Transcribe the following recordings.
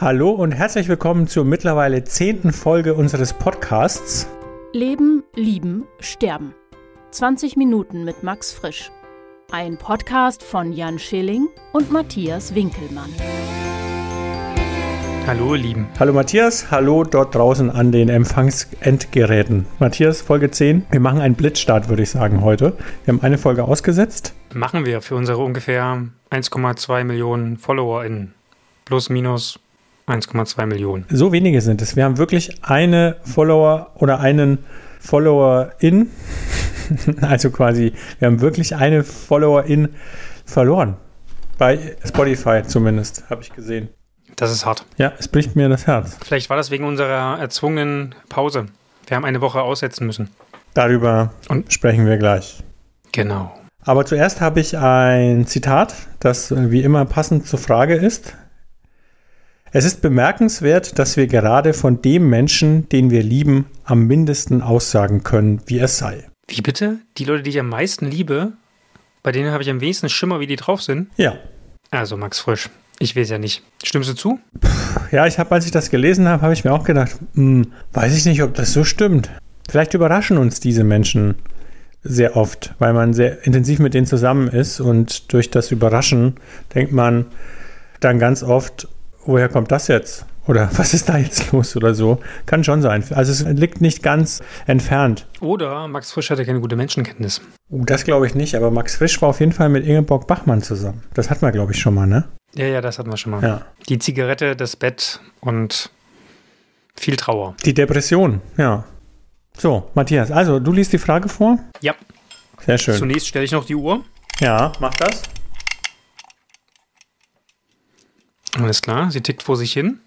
Hallo und herzlich willkommen zur mittlerweile zehnten Folge unseres Podcasts. Leben, Lieben, Sterben. 20 Minuten mit Max Frisch. Ein Podcast von Jan Schilling und Matthias Winkelmann. Hallo, ihr Lieben. Hallo Matthias, hallo dort draußen an den Empfangsendgeräten. Matthias, Folge 10. Wir machen einen Blitzstart, würde ich sagen, heute. Wir haben eine Folge ausgesetzt. Machen wir für unsere ungefähr 1,2 Millionen FollowerInnen. Plus, minus 1,2 Millionen. So wenige sind es. Wir haben wirklich eine Follower oder einen Follower-In. also quasi, wir haben wirklich eine Follower-In verloren. Bei Spotify zumindest, habe ich gesehen. Das ist hart. Ja, es bricht mir das Herz. Vielleicht war das wegen unserer erzwungenen Pause. Wir haben eine Woche aussetzen müssen. Darüber Und- sprechen wir gleich. Genau. Aber zuerst habe ich ein Zitat, das wie immer passend zur Frage ist. Es ist bemerkenswert, dass wir gerade von dem Menschen, den wir lieben, am mindesten aussagen können, wie es sei. Wie bitte? Die Leute, die ich am meisten liebe, bei denen habe ich am wenigsten Schimmer, wie die drauf sind. Ja. Also, Max Frisch. Ich weiß ja nicht. Stimmst du zu? Ja, ich habe, als ich das gelesen habe, habe ich mir auch gedacht, hm, weiß ich nicht, ob das so stimmt. Vielleicht überraschen uns diese Menschen sehr oft, weil man sehr intensiv mit denen zusammen ist und durch das Überraschen denkt man dann ganz oft, woher kommt das jetzt? Oder was ist da jetzt los oder so? Kann schon sein. Also es liegt nicht ganz entfernt. Oder Max Frisch hatte keine gute Menschenkenntnis. Uh, das glaube ich nicht, aber Max Frisch war auf jeden Fall mit Ingeborg Bachmann zusammen. Das hatten wir, glaube ich, schon mal, ne? Ja, ja, das hatten wir schon mal. Ja. Die Zigarette, das Bett und viel Trauer. Die Depression, ja. So, Matthias, also du liest die Frage vor. Ja. Sehr schön. Zunächst stelle ich noch die Uhr. Ja, mach das. Alles klar, sie tickt vor sich hin.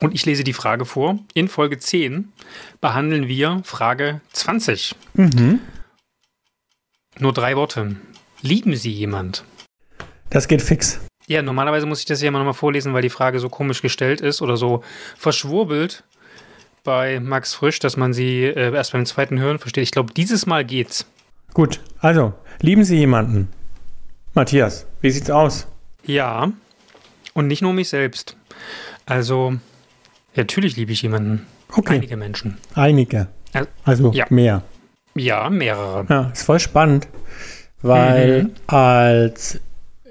Und ich lese die Frage vor. In Folge 10 behandeln wir Frage 20. Mhm. Nur drei Worte. Lieben Sie jemand? Das geht fix. Ja, normalerweise muss ich das ja immer nochmal vorlesen, weil die Frage so komisch gestellt ist oder so verschwurbelt bei Max Frisch, dass man sie äh, erst beim zweiten Hören versteht. Ich glaube, dieses Mal geht's. Gut, also, lieben Sie jemanden? Matthias, wie sieht's aus? Ja, und nicht nur mich selbst. Also, natürlich liebe ich jemanden. Okay, Einige Menschen. einige. Also ja. mehr. Ja, mehrere. Ja, ist voll spannend, weil Mhm. als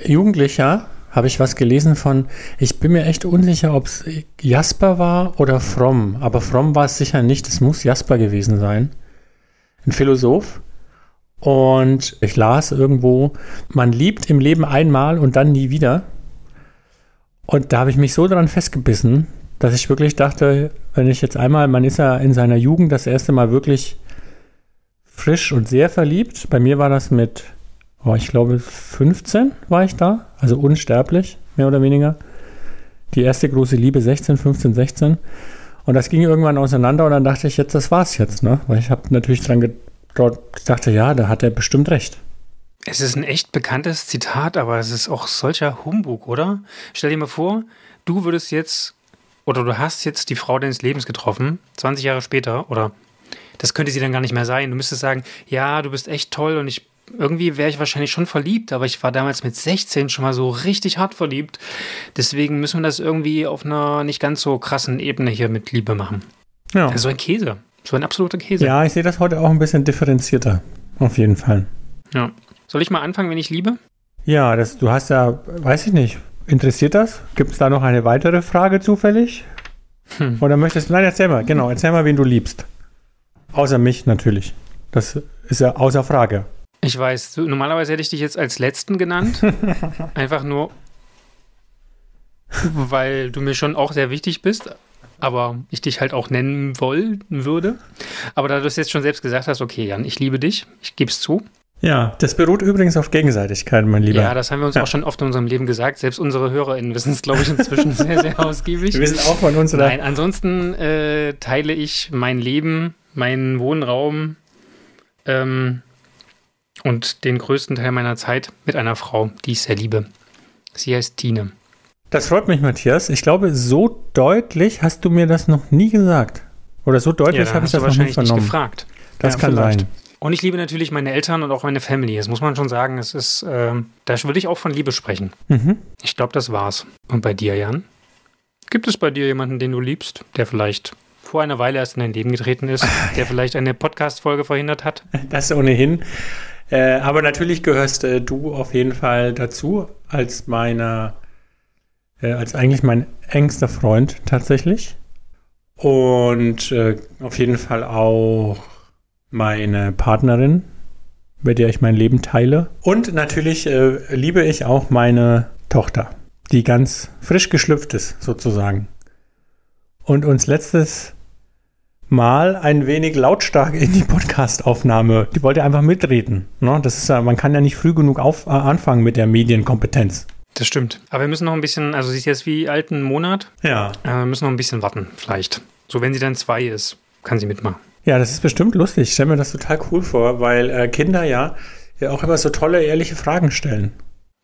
Jugendlicher habe ich was gelesen von, ich bin mir echt unsicher, ob es Jasper war oder Fromm, aber Fromm war es sicher nicht, es muss Jasper gewesen sein. Ein Philosoph. Und ich las irgendwo, man liebt im Leben einmal und dann nie wieder. Und da habe ich mich so dran festgebissen, dass ich wirklich dachte, wenn ich jetzt einmal, man ist ja in seiner Jugend das erste Mal wirklich frisch und sehr verliebt. Bei mir war das mit, oh, ich glaube, 15 war ich da, also unsterblich, mehr oder weniger. Die erste große Liebe 16, 15, 16. Und das ging irgendwann auseinander und dann dachte ich, jetzt, das war's jetzt, ne? Weil ich habe natürlich dran gedacht, dachte, ja, da hat er bestimmt recht. Es ist ein echt bekanntes Zitat, aber es ist auch solcher Humbug, oder? Stell dir mal vor, du würdest jetzt oder du hast jetzt die Frau deines Lebens getroffen, 20 Jahre später, oder das könnte sie dann gar nicht mehr sein. Du müsstest sagen, ja, du bist echt toll und ich irgendwie wäre ich wahrscheinlich schon verliebt, aber ich war damals mit 16 schon mal so richtig hart verliebt. Deswegen müssen wir das irgendwie auf einer nicht ganz so krassen Ebene hier mit Liebe machen. Ja, Also ein Käse. So ein absoluter Käse. ja ich sehe das heute auch ein bisschen differenzierter. Auf jeden Fall. ja. Soll ich mal anfangen, wenn ich liebe? Ja, das, du hast ja, weiß ich nicht, interessiert das? Gibt es da noch eine weitere Frage zufällig? Hm. Oder möchtest du, nein, erzähl mal, genau, erzähl mal, wen du liebst. Außer mich natürlich. Das ist ja außer Frage. Ich weiß, normalerweise hätte ich dich jetzt als letzten genannt. Einfach nur, weil du mir schon auch sehr wichtig bist, aber ich dich halt auch nennen wollen würde. Aber da du es jetzt schon selbst gesagt hast, okay, Jan, ich liebe dich, ich gebe es zu. Ja, das beruht übrigens auf Gegenseitigkeit, mein Lieber. Ja, das haben wir uns Ja. auch schon oft in unserem Leben gesagt. Selbst unsere HörerInnen wissen es, glaube ich, inzwischen sehr, sehr ausgiebig. Wir wissen auch von unserer. Nein, ansonsten äh, teile ich mein Leben, meinen Wohnraum ähm, und den größten Teil meiner Zeit mit einer Frau, die ich sehr liebe. Sie heißt Tine. Das freut mich, Matthias. Ich glaube, so deutlich hast du mir das noch nie gesagt. Oder so deutlich da habe ich das noch nie wahrscheinlich nicht vernommen. gefragt. Das Ja, kann vielleicht. sein. Und ich liebe natürlich meine Eltern und auch meine Family. Das muss man schon sagen. Es ist, ähm, da würde ich auch von Liebe sprechen. Mhm. Ich glaube, das war's. Und bei dir, Jan? Gibt es bei dir jemanden, den du liebst, der vielleicht vor einer Weile erst in dein Leben getreten ist, der vielleicht eine Podcast-Folge verhindert hat? Das ohnehin. Äh, aber natürlich gehörst äh, du auf jeden Fall dazu, als meiner, äh, als eigentlich mein engster Freund tatsächlich. Und äh, auf jeden Fall auch meine Partnerin, bei der ich mein Leben teile. Und natürlich äh, liebe ich auch meine Tochter, die ganz frisch geschlüpft ist, sozusagen. Und uns letztes Mal ein wenig lautstark in die Podcastaufnahme. Die wollte einfach mitreden. Ne? Das ist ja, man kann ja nicht früh genug auf, äh, anfangen mit der Medienkompetenz. Das stimmt. Aber wir müssen noch ein bisschen, also sie ist jetzt wie alten Monat. Ja. Äh, wir müssen noch ein bisschen warten, vielleicht. So, wenn sie dann zwei ist, kann sie mitmachen. Ja, das ist bestimmt lustig. Ich stelle mir das total cool vor, weil äh, Kinder ja, ja auch immer so tolle, ehrliche Fragen stellen.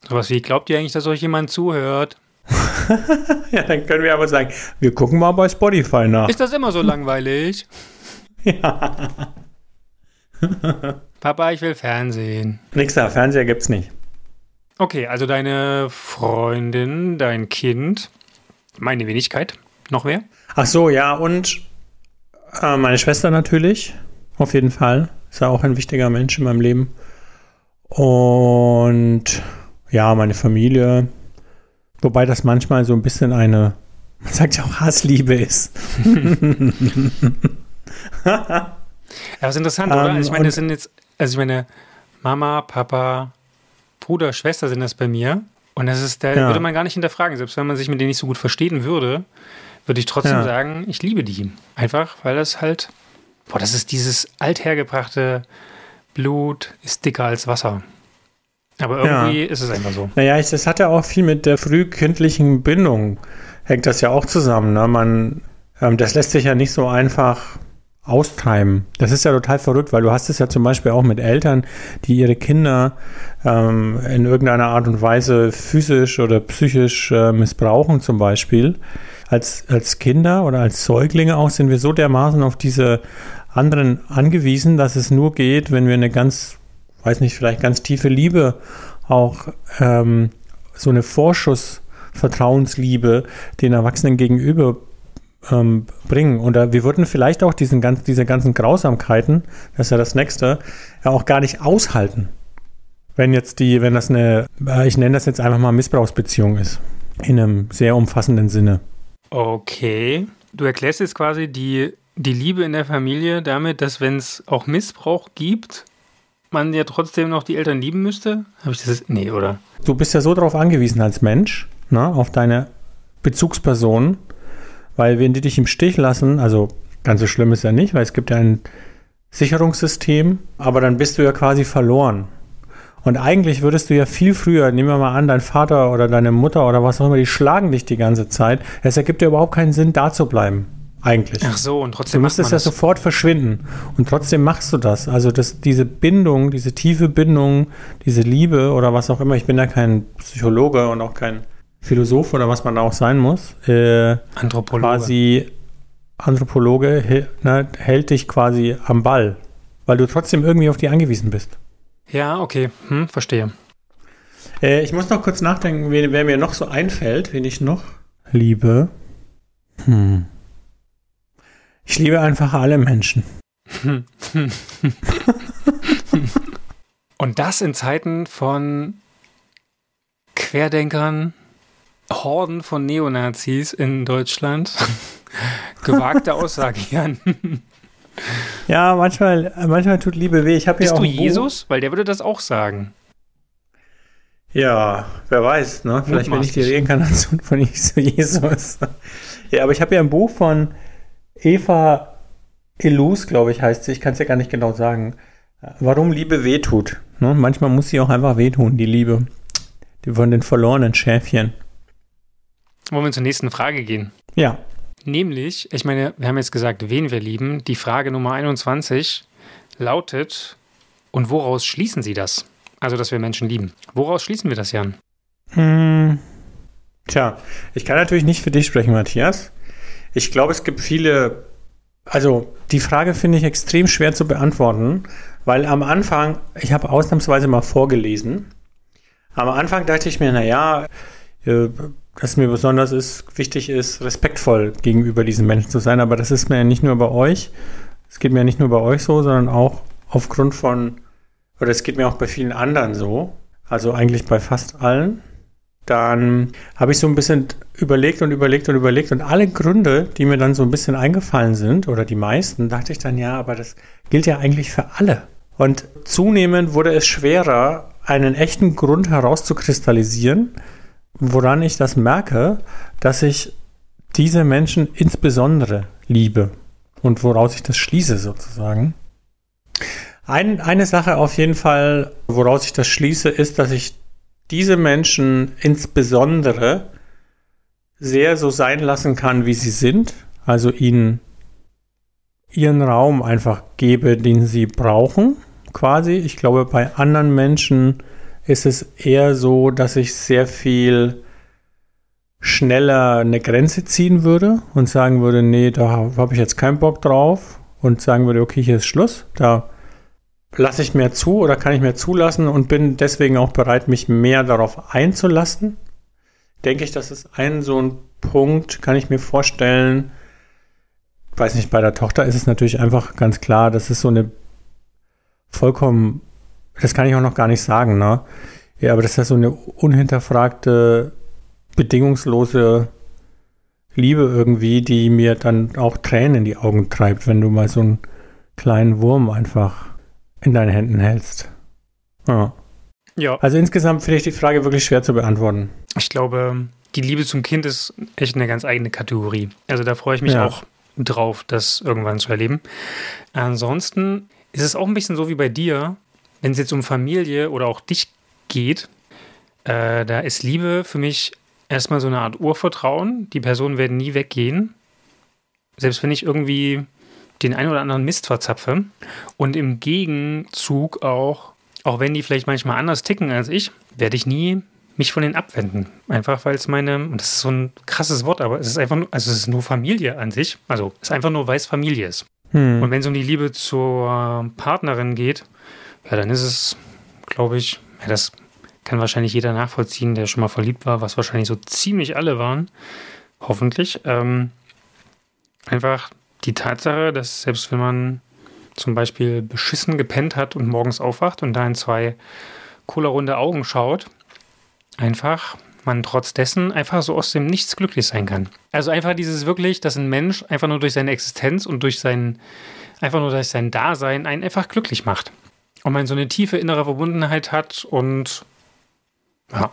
Sowas wie, glaubt ihr eigentlich, dass euch jemand zuhört? ja, dann können wir aber sagen, wir gucken mal bei Spotify nach. Ist das immer so langweilig? ja. Papa, ich will Fernsehen. Nix da, Fernseher gibt's nicht. Okay, also deine Freundin, dein Kind, meine Wenigkeit. Noch wer? Ach so, ja, und äh, meine Schwester natürlich. Auf jeden Fall. Ist ja auch ein wichtiger Mensch in meinem Leben. Und ja, meine Familie. Wobei das manchmal so ein bisschen eine, man sagt ja auch Hassliebe ist. Ja, ist interessant, oder? Ähm, Also ich meine, und- das sind jetzt, also ich meine, Mama, Papa, Bruder, Schwester sind das bei mir. Und das ist, da Ja. würde man gar nicht hinterfragen. Selbst wenn man sich mit denen nicht so gut verstehen würde, würde ich trotzdem Ja. sagen, ich liebe die. Einfach, weil das halt, boah, das ist dieses althergebrachte Blut ist dicker als Wasser. Aber irgendwie ist es einfach so. Naja, das hat ja auch viel mit der frühkindlichen Bindung, hängt das ja auch zusammen. Ne? Man, ähm, das lässt sich ja nicht so einfach austreiben. Das ist ja total verrückt, weil du hast es ja zum Beispiel auch mit Eltern, die ihre Kinder ähm, in irgendeiner Art und Weise physisch oder psychisch äh, missbrauchen zum Beispiel. Als, als Kinder oder als Säuglinge auch sind wir so dermaßen auf diese anderen angewiesen, dass es nur geht, wenn wir eine ganz, weiß nicht, vielleicht ganz tiefe Liebe auch ähm, so eine Vorschuss-Vertrauensliebe den Erwachsenen gegenüber ähm, bringen. Oder wir würden vielleicht auch diesen ganz, diese ganzen Grausamkeiten, das ist ja das nächste, ja auch gar nicht aushalten. Wenn jetzt die, wenn das eine, äh, ich nenne das jetzt einfach mal Missbrauchsbeziehung ist. In einem sehr umfassenden Sinne. Okay. Du erklärst jetzt quasi die, die Liebe in der Familie damit, dass wenn es auch Missbrauch gibt, man ja trotzdem noch die Eltern lieben müsste? Habe ich das? Nee, oder? Du bist ja so darauf angewiesen als Mensch, ne, auf deine Bezugsperson, weil wenn die dich im Stich lassen, also ganz so schlimm ist ja nicht, weil es gibt ja ein Sicherungssystem, aber dann bist du ja quasi verloren. Und eigentlich würdest du ja viel früher, nehmen wir mal an, dein Vater oder deine Mutter oder was auch immer, die schlagen dich die ganze Zeit. Es ergibt ja überhaupt keinen Sinn, da zu bleiben. Eigentlich. Ach so, und Du trotzdem man müsstest ja sofort verschwinden. Und trotzdem machst du das. Also das, diese Bindung, diese tiefe Bindung, diese Liebe oder was auch immer, ich bin ja kein Psychologe und auch kein Philosoph oder was man da auch sein muss, äh, Anthropologe. quasi Anthropologe ne, hält dich quasi am Ball, weil du trotzdem irgendwie auf die angewiesen bist. Ja, okay. Hm, verstehe. Äh, ich muss noch kurz nachdenken, wer, wer mir noch so einfällt, wen ich noch liebe. Hm. Ich liebe einfach alle Menschen. Und das in Zeiten von Querdenkern, Horden von Neonazis in Deutschland. Gewagte Aussage, Jan. Ja, manchmal, manchmal tut Liebe weh. Ich Bist du Jesus? Weil der würde das auch sagen. Ja, wer weiß, ne? Vielleicht bin ich die. Reinkarnation von Jesus. ja, aber ich habe ja ein Buch von Eva Illus, glaube ich, heißt sie. Ich kann es ja gar nicht genau sagen. Warum Liebe wehtut. Ne? Manchmal muss sie auch einfach wehtun, die Liebe. Die von den verlorenen Schäfchen. Wollen wir zur nächsten Frage gehen? Ja. Nämlich, ich meine, wir haben jetzt gesagt, wen wir lieben. Die Frage Nummer 21 lautet, und woraus schließen Sie das? Also, dass wir Menschen lieben. Woraus schließen wir das, Jan? Hm. Tja, ich kann natürlich nicht für dich sprechen, Matthias. Ich glaube, es gibt viele. Also, die Frage finde ich extrem schwer zu beantworten, weil am Anfang, ich habe ausnahmsweise mal vorgelesen. Am Anfang dachte ich mir, naja, äh, dass mir besonders ist, wichtig ist, respektvoll gegenüber diesen Menschen zu sein. Aber das ist mir ja nicht nur bei euch, es geht mir ja nicht nur bei euch so, sondern auch aufgrund von, oder es geht mir auch bei vielen anderen so, also eigentlich bei fast allen. Dann habe ich so ein bisschen überlegt und überlegt und überlegt und alle Gründe, die mir dann so ein bisschen eingefallen sind, oder die meisten, dachte ich dann, ja, aber das gilt ja eigentlich für alle. Und zunehmend wurde es schwerer, einen echten Grund herauszukristallisieren, woran ich das merke, dass ich diese Menschen insbesondere liebe und woraus ich das schließe sozusagen. Ein, eine Sache auf jeden Fall, woraus ich das schließe, ist, dass ich diese Menschen insbesondere sehr so sein lassen kann, wie sie sind, also ihnen ihren Raum einfach gebe, den sie brauchen, quasi. Ich glaube, bei anderen Menschen ist es eher so, dass ich sehr viel schneller eine Grenze ziehen würde und sagen würde, nee, da habe ich jetzt keinen Bock drauf und sagen würde, okay, hier ist Schluss, da lasse ich mehr zu oder kann ich mehr zulassen und bin deswegen auch bereit, mich mehr darauf einzulassen. Denke ich, das ist ein so ein Punkt, kann ich mir vorstellen. Weiß nicht, bei der Tochter ist es natürlich einfach ganz klar, das ist so eine vollkommen, das kann ich auch noch gar nicht sagen, ne? Ja, aber das ist so eine unhinterfragte bedingungslose Liebe irgendwie, die mir dann auch Tränen in die Augen treibt, wenn du mal so einen kleinen Wurm einfach in deinen Händen hältst. Ja. ja. Also insgesamt finde ich die Frage wirklich schwer zu beantworten. Ich glaube, die Liebe zum Kind ist echt eine ganz eigene Kategorie. Also da freue ich mich ja. auch drauf, das irgendwann zu erleben. Ansonsten ist es auch ein bisschen so wie bei dir, wenn es jetzt um Familie oder auch dich geht, äh, da ist Liebe für mich erstmal so eine Art Urvertrauen. Die Personen werden nie weggehen. Selbst wenn ich irgendwie den einen oder anderen Mist verzapfe. Und im Gegenzug auch, auch wenn die vielleicht manchmal anders ticken als ich, werde ich nie mich von denen abwenden. Einfach weil es meine, und das ist so ein krasses Wort, aber es ist einfach nur, also es ist nur Familie an sich. Also es ist einfach nur, weil es Familie ist. Hm. Und wenn es um die Liebe zur Partnerin geht, ja, dann ist es, glaube ich, ja, das kann wahrscheinlich jeder nachvollziehen, der schon mal verliebt war, was wahrscheinlich so ziemlich alle waren. Hoffentlich. Ähm, einfach die Tatsache, dass selbst wenn man zum Beispiel beschissen gepennt hat und morgens aufwacht und da in zwei cola-runde Augen schaut, einfach man trotz dessen einfach so aus dem Nichts glücklich sein kann. Also einfach dieses wirklich, dass ein Mensch einfach nur durch seine Existenz und durch sein, einfach nur durch sein Dasein einen einfach glücklich macht. Und man so eine tiefe innere Verbundenheit hat und ja.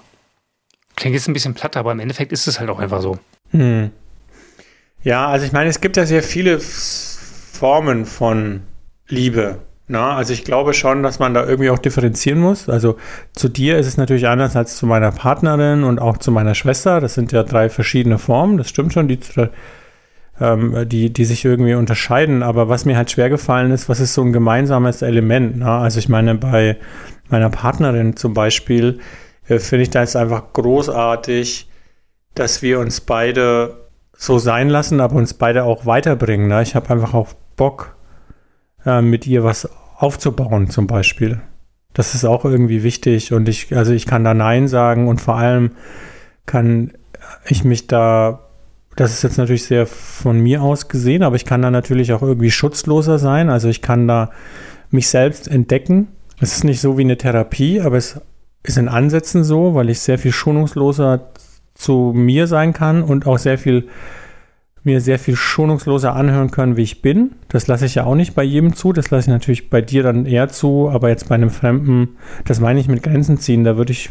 Klingt jetzt ein bisschen platt, aber im Endeffekt ist es halt auch einfach so. Hm. Ja, also ich meine, es gibt ja sehr viele Formen von Liebe. Na, ne? also ich glaube schon, dass man da irgendwie auch differenzieren muss. Also zu dir ist es natürlich anders als zu meiner Partnerin und auch zu meiner Schwester. Das sind ja drei verschiedene Formen. Das stimmt schon, die, ähm, die, die sich irgendwie unterscheiden. Aber was mir halt schwer gefallen ist, was ist so ein gemeinsames Element? Ne? Also ich meine, bei meiner Partnerin zum Beispiel äh, finde ich da jetzt einfach großartig, dass wir uns beide so sein lassen, aber uns beide auch weiterbringen. Ne? Ich habe einfach auch Bock, äh, mit ihr was aufzubauen, zum Beispiel. Das ist auch irgendwie wichtig und ich, also ich kann da Nein sagen und vor allem kann ich mich da, das ist jetzt natürlich sehr von mir aus gesehen, aber ich kann da natürlich auch irgendwie schutzloser sein. Also ich kann da mich selbst entdecken. Es ist nicht so wie eine Therapie, aber es ist in Ansätzen so, weil ich sehr viel schonungsloser zu mir sein kann und auch sehr viel mir sehr viel schonungsloser anhören können, wie ich bin. Das lasse ich ja auch nicht bei jedem zu. Das lasse ich natürlich bei dir dann eher zu, aber jetzt bei einem Fremden, das meine ich mit Grenzen ziehen, da würde ich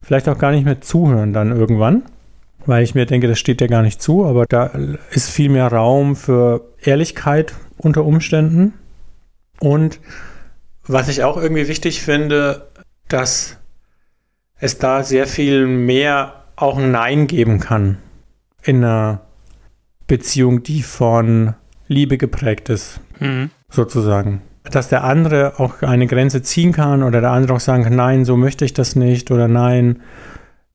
vielleicht auch gar nicht mehr zuhören dann irgendwann, weil ich mir denke, das steht dir gar nicht zu, aber da ist viel mehr Raum für Ehrlichkeit unter Umständen. Und was ich auch irgendwie wichtig finde, dass es da sehr viel mehr auch ein Nein geben kann in einer Beziehung, die von Liebe geprägt ist, mhm. sozusagen. Dass der andere auch eine Grenze ziehen kann oder der andere auch sagen kann, nein, so möchte ich das nicht oder nein,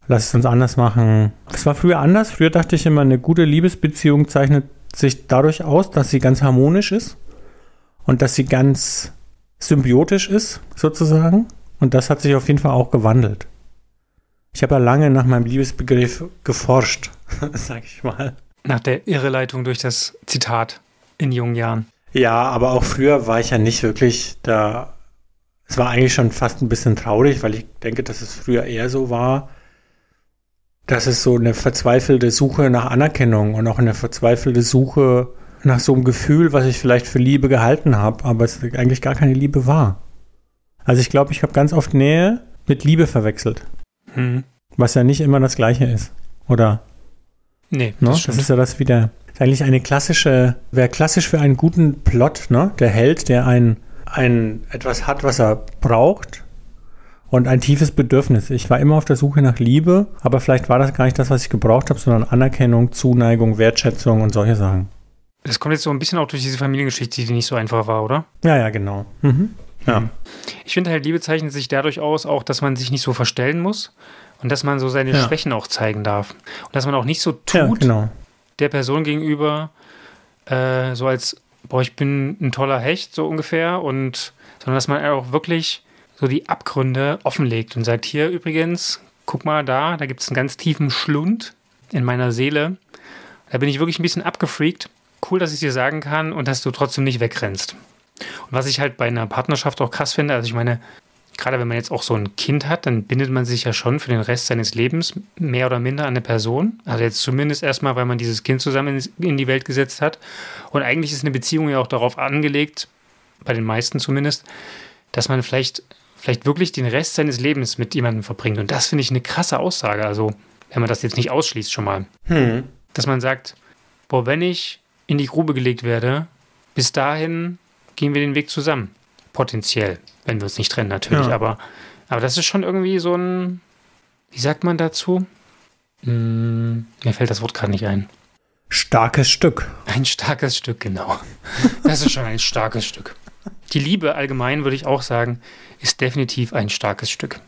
lass es uns anders machen. Es war früher anders. Früher dachte ich immer, eine gute Liebesbeziehung zeichnet sich dadurch aus, dass sie ganz harmonisch ist und dass sie ganz symbiotisch ist, sozusagen. Und das hat sich auf jeden Fall auch gewandelt. Ich habe ja lange nach meinem Liebesbegriff geforscht, sag ich mal. Nach der Irreleitung durch das Zitat in jungen Jahren. Ja, aber auch früher war ich ja nicht wirklich da. Es war eigentlich schon fast ein bisschen traurig, weil ich denke, dass es früher eher so war, dass es so eine verzweifelte Suche nach Anerkennung und auch eine verzweifelte Suche nach so einem Gefühl, was ich vielleicht für Liebe gehalten habe, aber es eigentlich gar keine Liebe war. Also ich glaube, ich habe ganz oft Nähe mit Liebe verwechselt. Hm. Was ja nicht immer das Gleiche ist. Oder? Nee, Ne? das Das, stimmt. ist ja das wieder. Ist eigentlich eine klassische, wäre klassisch für einen guten Plot, ne? Der Held, der ein, ein etwas hat, was er braucht und ein tiefes Bedürfnis. Ich war immer auf der Suche nach Liebe, aber vielleicht war das gar nicht das, was ich gebraucht habe, sondern Anerkennung, Zuneigung, Wertschätzung und solche Sachen. Das kommt jetzt so ein bisschen auch durch diese Familiengeschichte, die nicht so einfach war, oder? Ja, ja, genau. Mhm. Ja. Mhm. Ich finde halt, Liebe zeichnet sich dadurch aus, auch, dass man sich nicht so verstellen muss und dass man so seine Ja. Schwächen auch zeigen darf. Und dass man auch nicht so tut, ja, genau. der Person gegenüber, äh, so als, boah, ich bin ein toller Hecht, so ungefähr, und sondern dass man auch wirklich so die Abgründe offenlegt und sagt, hier übrigens, guck mal da, da gibt es einen ganz tiefen Schlund in meiner Seele. Da bin ich wirklich ein bisschen abgefreakt. Cool, dass ich dir sagen kann und dass du trotzdem nicht wegrennst. Und was ich halt bei einer Partnerschaft auch krass finde, also ich meine, gerade wenn man jetzt auch so ein Kind hat, dann bindet man sich ja schon für den Rest seines Lebens mehr oder minder an eine Person. Also jetzt zumindest erstmal, weil man dieses Kind zusammen in- in die Welt gesetzt hat. Und eigentlich ist eine Beziehung ja auch darauf angelegt, bei den meisten zumindest, dass man vielleicht, vielleicht wirklich den Rest seines Lebens mit jemandem verbringt. Und das finde ich eine krasse Aussage. Also, wenn man das jetzt nicht ausschließt schon mal. Hm. Dass man sagt, boah, wenn ich in die Grube gelegt werde, bis dahin gehen wir den Weg zusammen. Potenziell, wenn wir uns nicht trennen natürlich. Ja. Aber, aber das ist schon irgendwie so ein, wie sagt man dazu? Hm, mir fällt das Wort gerade nicht ein. Starkes Stück. Ein starkes Stück, genau. Das ist schon ein starkes Stück. Die Liebe allgemein, würde ich auch sagen, ist definitiv ein starkes Stück.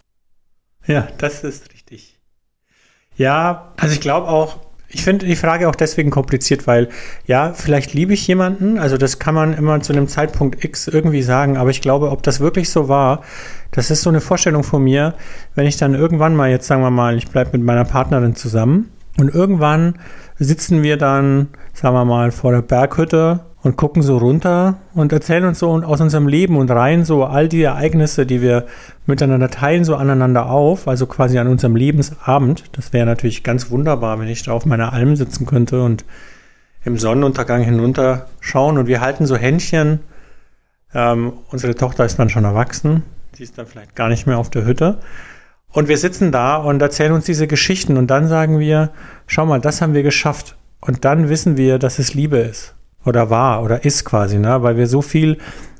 Ja, das ist richtig. Ja, also ich glaube auch, ich finde die Frage auch deswegen kompliziert, weil ja, vielleicht liebe ich jemanden, also das kann man immer zu einem Zeitpunkt X irgendwie sagen, aber ich glaube, ob das wirklich so war, das ist so eine Vorstellung von mir, wenn ich dann irgendwann mal, jetzt sagen wir mal, ich bleibe mit meiner Partnerin zusammen und irgendwann sitzen wir dann, sagen wir mal, vor der Berghütte und gucken so runter und erzählen uns so aus unserem Leben und reihen so all die Ereignisse, die wir miteinander teilen, so aneinander auf, also quasi an unserem Lebensabend. Das wäre natürlich ganz wunderbar, wenn ich da auf meiner Alm sitzen könnte und im Sonnenuntergang hinunterschauen und wir halten so Händchen. Ähm, unsere Tochter ist dann schon erwachsen, sie ist dann vielleicht gar nicht mehr auf der Hütte. Und wir sitzen da und erzählen uns diese Geschichten und dann sagen wir, schau mal, das haben wir geschafft. Und dann wissen wir, dass es Liebe ist. Oder war oder ist quasi, ne? weil wir so viel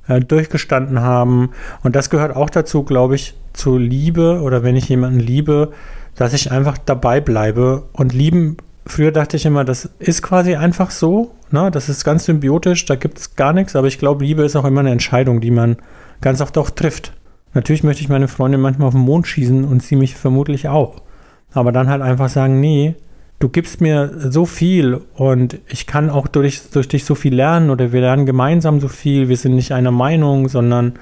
äh, durchgestanden haben. Und das gehört auch dazu, glaube ich, zu Liebe oder wenn ich jemanden liebe, dass ich einfach dabei bleibe. Und lieben, früher dachte ich immer, das ist quasi einfach so. Ne? Das ist ganz symbiotisch, da gibt es gar nichts. Aber ich glaube, Liebe ist auch immer eine Entscheidung, die man ganz oft auch trifft. Natürlich möchte ich meine Freundin manchmal auf den Mond schießen und sie mich vermutlich auch. Aber dann halt einfach sagen, nee, du gibst mir so viel und ich kann auch durch, durch dich so viel lernen oder wir lernen gemeinsam so viel. Wir sind nicht einer Meinung, sondern,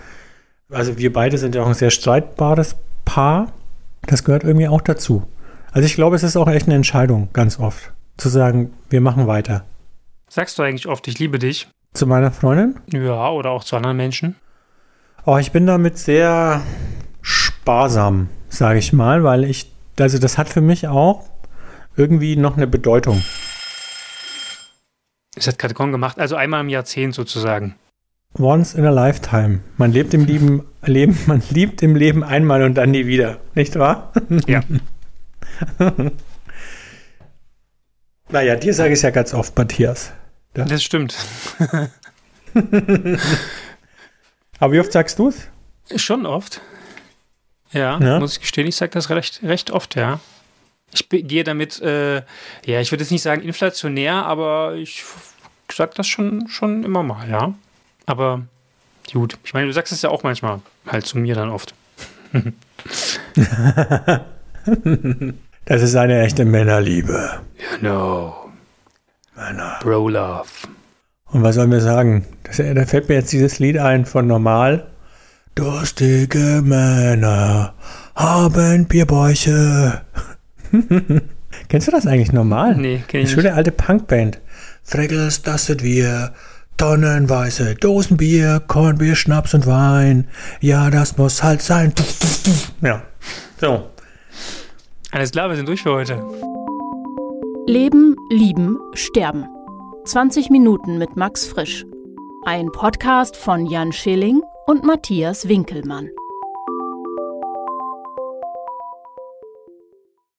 also wir beide sind ja auch ein sehr streitbares Paar. Das gehört irgendwie auch dazu. Also ich glaube, es ist auch echt eine Entscheidung, ganz oft, zu sagen, wir machen weiter. Sagst du eigentlich oft, ich liebe dich? Zu meiner Freundin? Ja, oder auch zu anderen Menschen? Oh, ich bin damit sehr sparsam, sage ich mal, weil ich, also das hat für mich auch irgendwie noch eine Bedeutung. Es hat Kategorien gemacht, also einmal im Jahrzehnt sozusagen. Once in a lifetime. Man lebt im Leben, Leben, man liebt im Leben einmal und dann nie wieder, nicht wahr? Ja. Naja, dir sage ich es ja ganz oft, Matthias. Ja. Das stimmt. Aber wie oft sagst du es? Schon oft. Ja, Ja? muss ich gestehen, ich sage das recht, recht oft, ja. Ich gehe damit, äh, ja, ich würde jetzt nicht sagen inflationär, aber ich sage das schon, schon immer mal, ja. Aber gut, ich meine, du sagst es ja auch manchmal, halt zu mir dann oft. Das ist eine echte Männerliebe. No, Männer. Bro Love. Und was sollen wir sagen? Das, da fällt mir jetzt dieses Lied ein von Normal. Durstige Männer haben Bierbäuche. Kennst du das eigentlich normal? Nee, kenn ich Eine schöne alte Punkband. Freckles, das sind wir. Tonnenweise Dosenbier, Kornbier, Schnaps und Wein. Ja, das muss halt sein. Ja. So. Alles klar, wir sind durch für heute. Leben, Lieben, Sterben. 20 Minuten mit Max Frisch. Ein Podcast von Jan Schilling und Matthias Winkelmann.